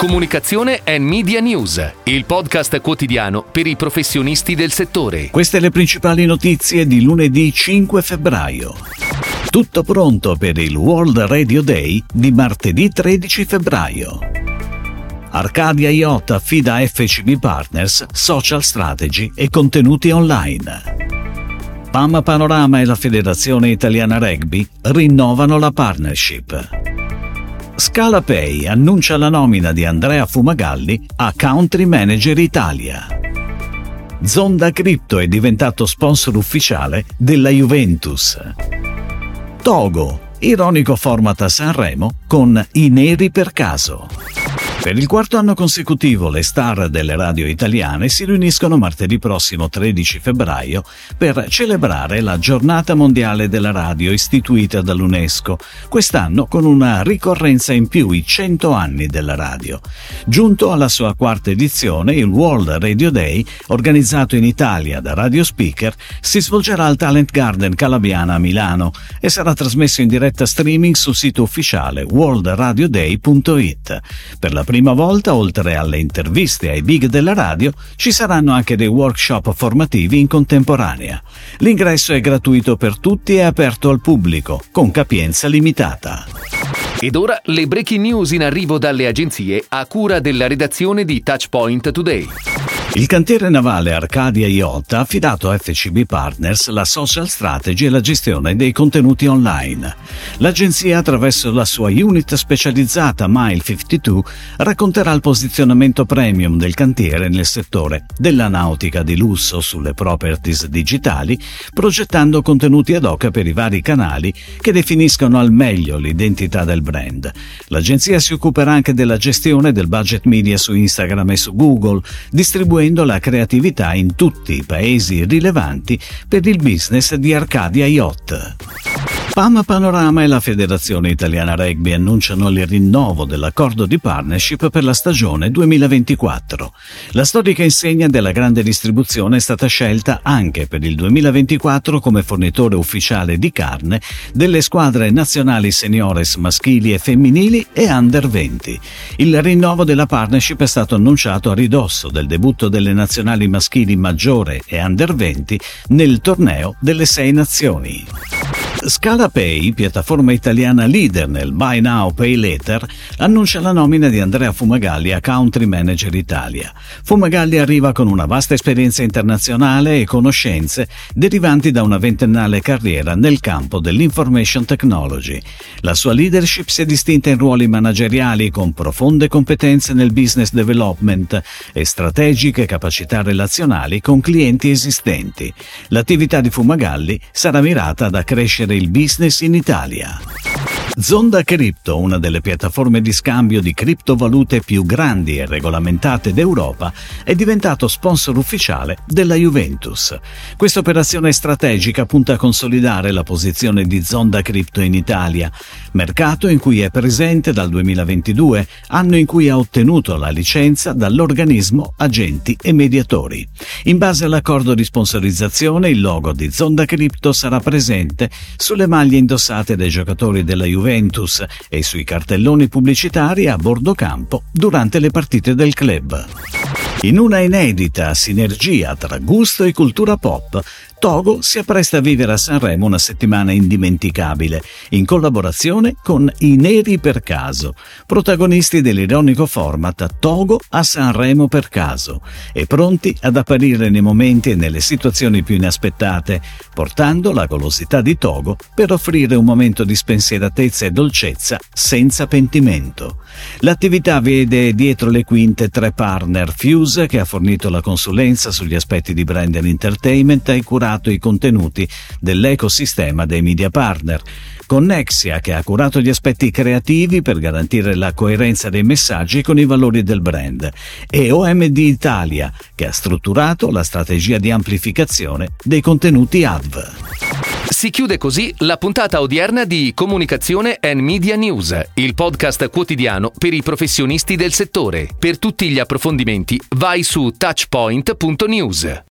Comunicazione e Media News, il podcast quotidiano per i professionisti del settore. Queste le principali notizie di lunedì 5 febbraio. Tutto pronto per il World Radio Day di martedì 13 febbraio. Arcadia Yacht affida FCB Partners social strategy e contenuti online. PAM Panorama e la Federazione Italiana Rugby rinnovano la partnership. Scala Pay annuncia la nomina di Andrea Fumagalli a Country Manager Italia. Zonda Crypto è diventato sponsor ufficiale della Juventus. Togo, ironico format a Sanremo con I Neri per caso. Per il quarto anno consecutivo le star delle radio italiane si riuniscono martedì prossimo 13 febbraio per celebrare la giornata mondiale della radio istituita dall'UNESCO, quest'anno con una ricorrenza in più, i 100 anni della radio. Giunto alla sua quarta edizione, il World Radio Day, organizzato in Italia da Radio Speaker, si svolgerà al Talent Garden Calabiana a Milano e sarà trasmesso in diretta streaming sul sito ufficiale worldradioday.it. Per la prima volta, oltre alle interviste ai big della radio, ci saranno anche dei workshop formativi in contemporanea. L'ingresso è gratuito per tutti e aperto al pubblico, con capienza limitata. Ed ora le breaking news in arrivo dalle agenzie a cura della redazione di Touchpoint Today. Il cantiere navale Arcadia Yacht ha affidato a FCB Partners la social strategy e la gestione dei contenuti online. L'agenzia, attraverso la sua unit specializzata Mile 52, racconterà il posizionamento premium del cantiere nel settore della nautica di lusso sulle properties digitali, progettando contenuti ad hoc per i vari canali che definiscono al meglio l'identità del brand. L'agenzia si occuperà anche della gestione del budget media su Instagram e su Google, distribuendo seguendo la creatività in tutti i paesi rilevanti per il business di Arcadia Yacht. PAM Panorama e la Federazione Italiana Rugby annunciano il rinnovo dell'accordo di partnership per la stagione 2024. La storica insegna della grande distribuzione è stata scelta anche per il 2024 come fornitore ufficiale di carne delle squadre nazionali seniores maschili e femminili e under 20. Il rinnovo della partnership è stato annunciato a ridosso del debutto delle nazionali maschili maggiore e under 20 nel torneo delle sei nazioni. ScalaPay, piattaforma italiana leader nel Buy Now Pay Later, annuncia la nomina di Andrea Fumagalli a Country Manager Italia. Fumagalli arriva con una vasta esperienza internazionale e conoscenze derivanti da una ventennale carriera nel campo dell'information technology. La sua leadership si è distinta in ruoli manageriali con profonde competenze nel business development e strategiche capacità relazionali con clienti esistenti. L'attività di Fumagalli sarà mirata ad accrescere il business in Italia. Zonda Crypto, una delle piattaforme di scambio di criptovalute più grandi e regolamentate d'Europa, è diventato sponsor ufficiale della Juventus. Questa operazione strategica punta a consolidare la posizione di Zonda Crypto in Italia, mercato in cui è presente dal 2022, anno in cui ha ottenuto la licenza dall'organismo Agenti e Mediatori. In base all'accordo di sponsorizzazione, il logo di Zonda Crypto sarà presente sulle maglie indossate dai giocatori della Juventus Juventus e sui cartelloni pubblicitari a bordo campo durante le partite del club. In una inedita sinergia tra gusto e cultura pop, Togo si appresta a vivere a Sanremo una settimana indimenticabile, in collaborazione con I Neri per Caso, protagonisti dell'ironico format Togo a Sanremo per caso, e pronti ad apparire nei momenti e nelle situazioni più inaspettate, portando la golosità di Togo per offrire un momento di spensieratezza e dolcezza senza pentimento. L'attività vede dietro le quinte tre partner Fuse che ha fornito la consulenza sugli aspetti di brand and entertainment e curato curato i contenuti dell'ecosistema dei media partner. Connexia che ha curato gli aspetti creativi per garantire la coerenza dei messaggi con i valori del brand e OMD Italia che ha strutturato la strategia di amplificazione dei contenuti ADV. Si chiude così la puntata odierna di Comunicazione and Media News, il podcast quotidiano per i professionisti del settore. Per tutti gli approfondimenti vai su touchpoint.news.